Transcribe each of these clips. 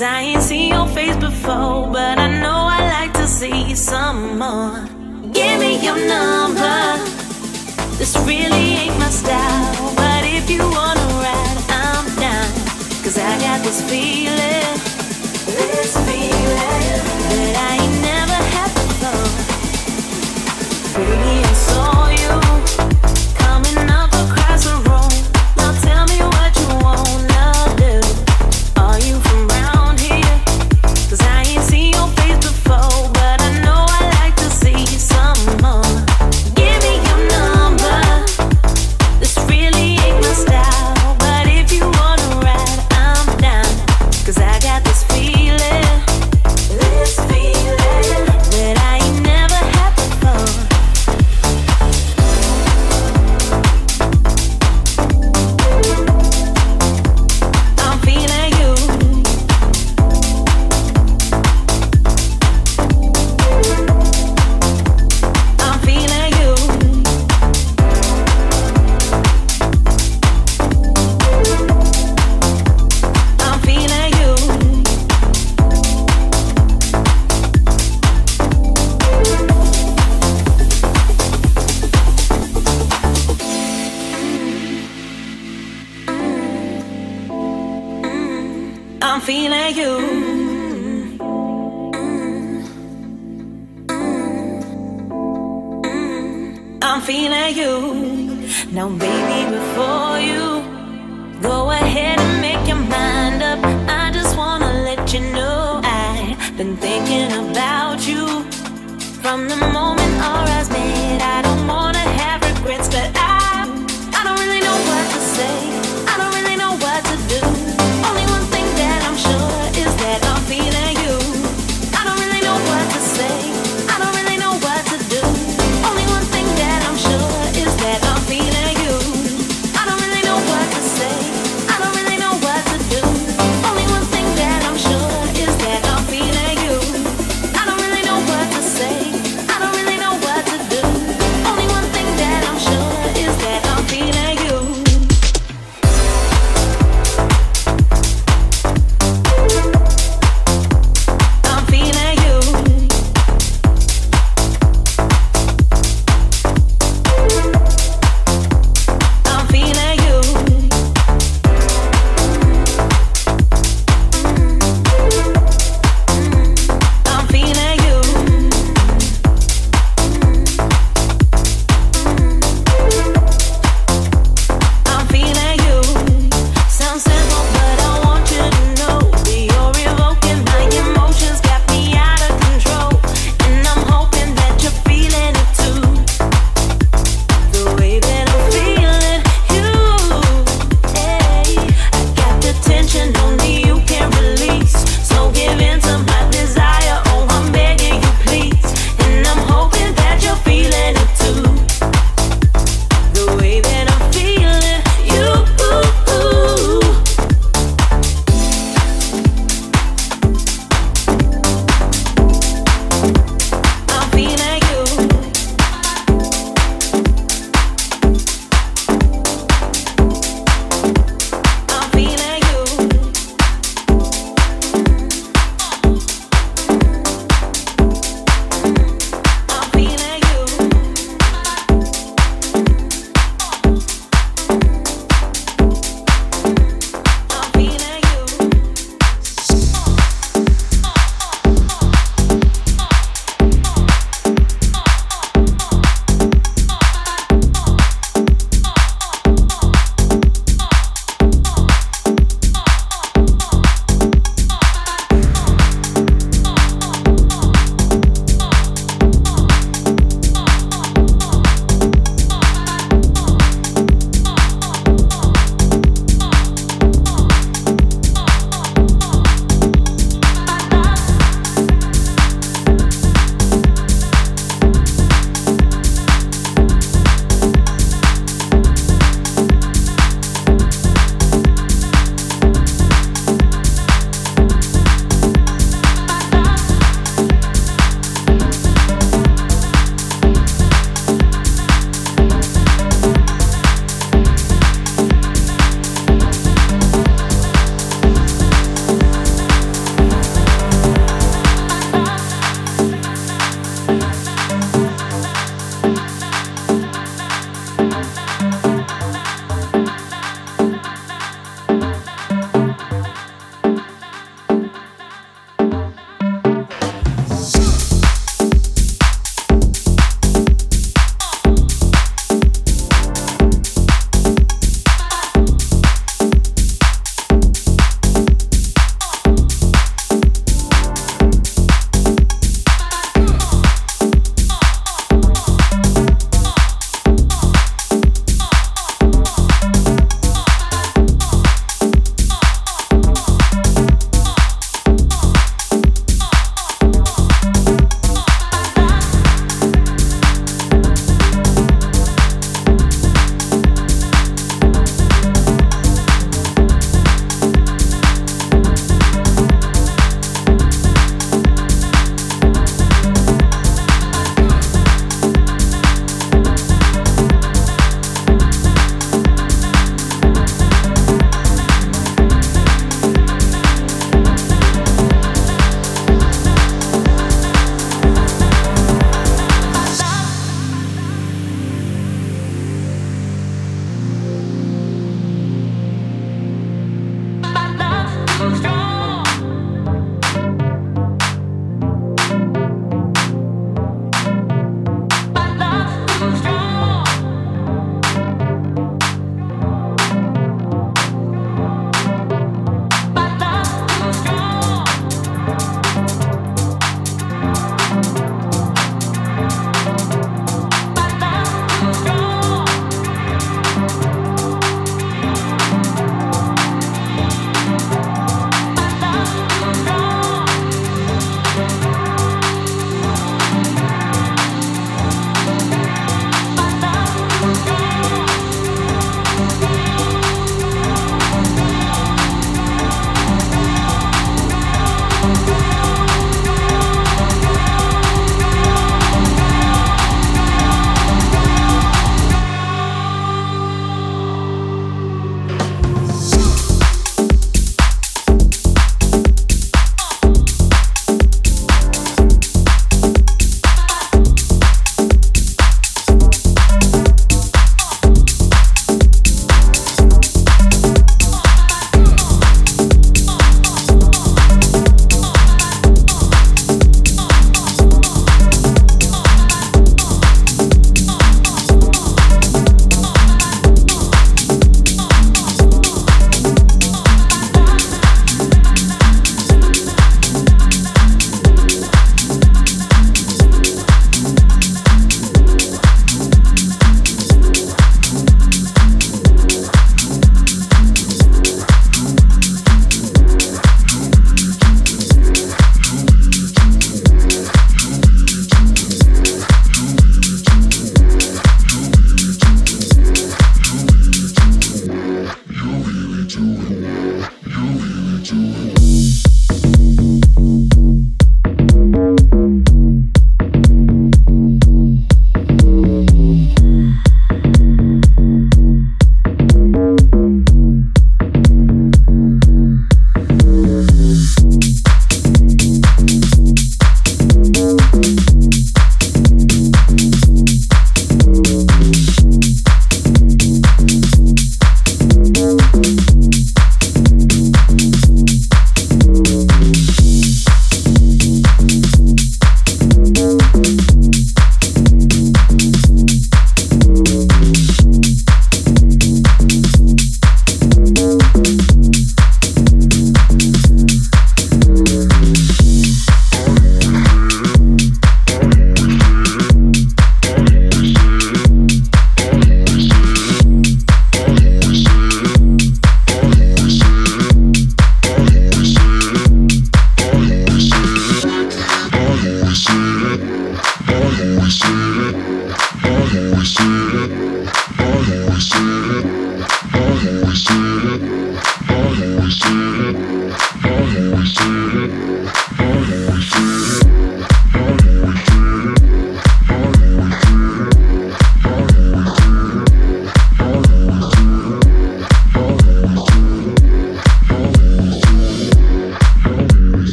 Cause I ain't seen your face before, but I know I like to see some more. Give me your number. This really ain't my style, but if you wanna ride, I'm down. Cause I got this feeling, this feeling that I ain't never had before. Baby, I saw you. feeling you. Now, baby, before you go ahead and make your mind up, I just wanna let you know I've been thinking about you from the moment.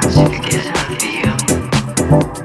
touch, it gives me you.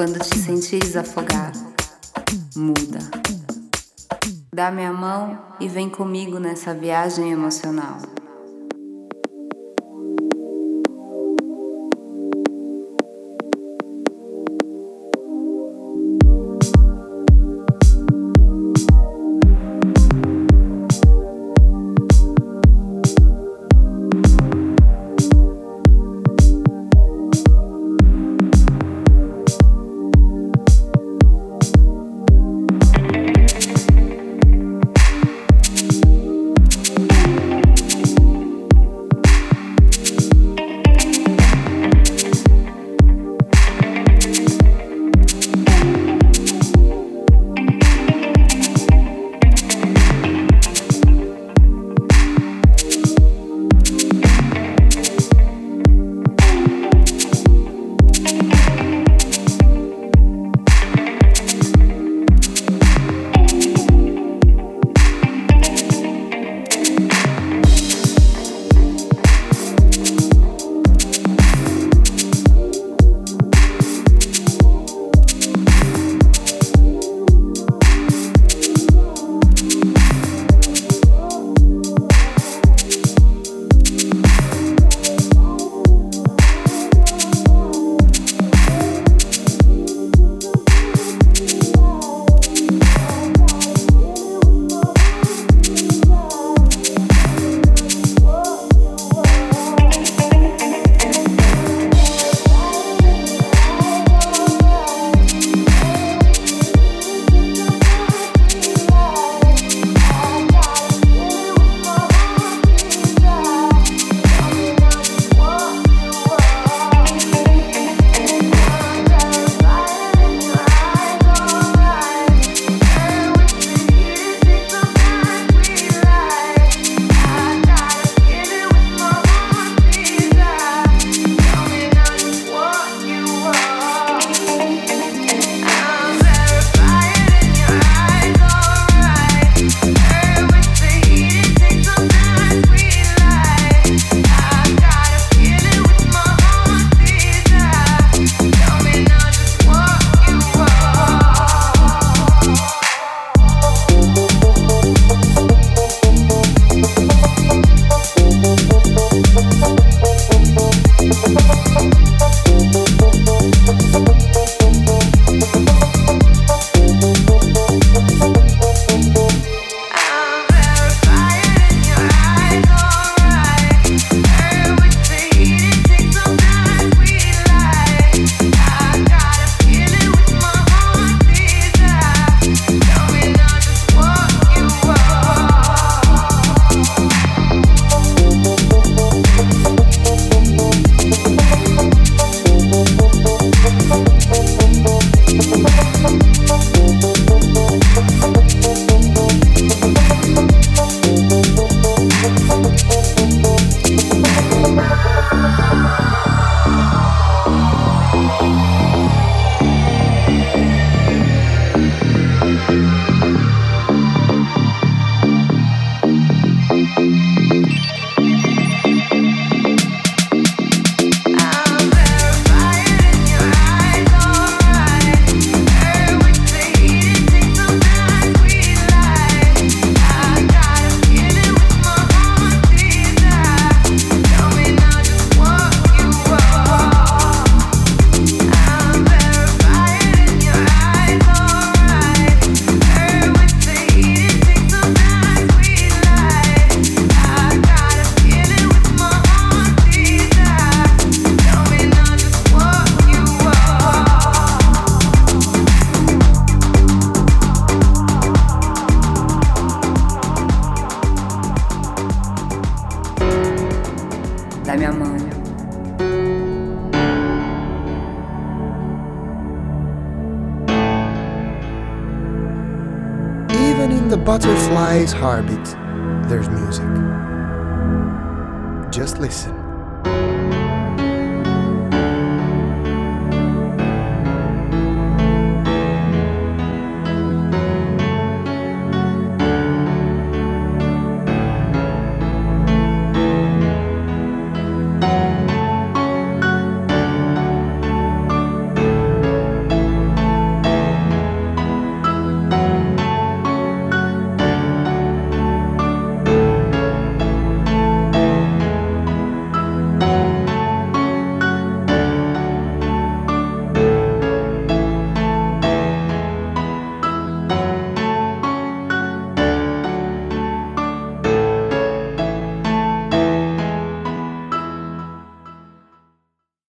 Quando te sentires afogar, muda. Dá minha mão e vem comigo nessa viagem emocional.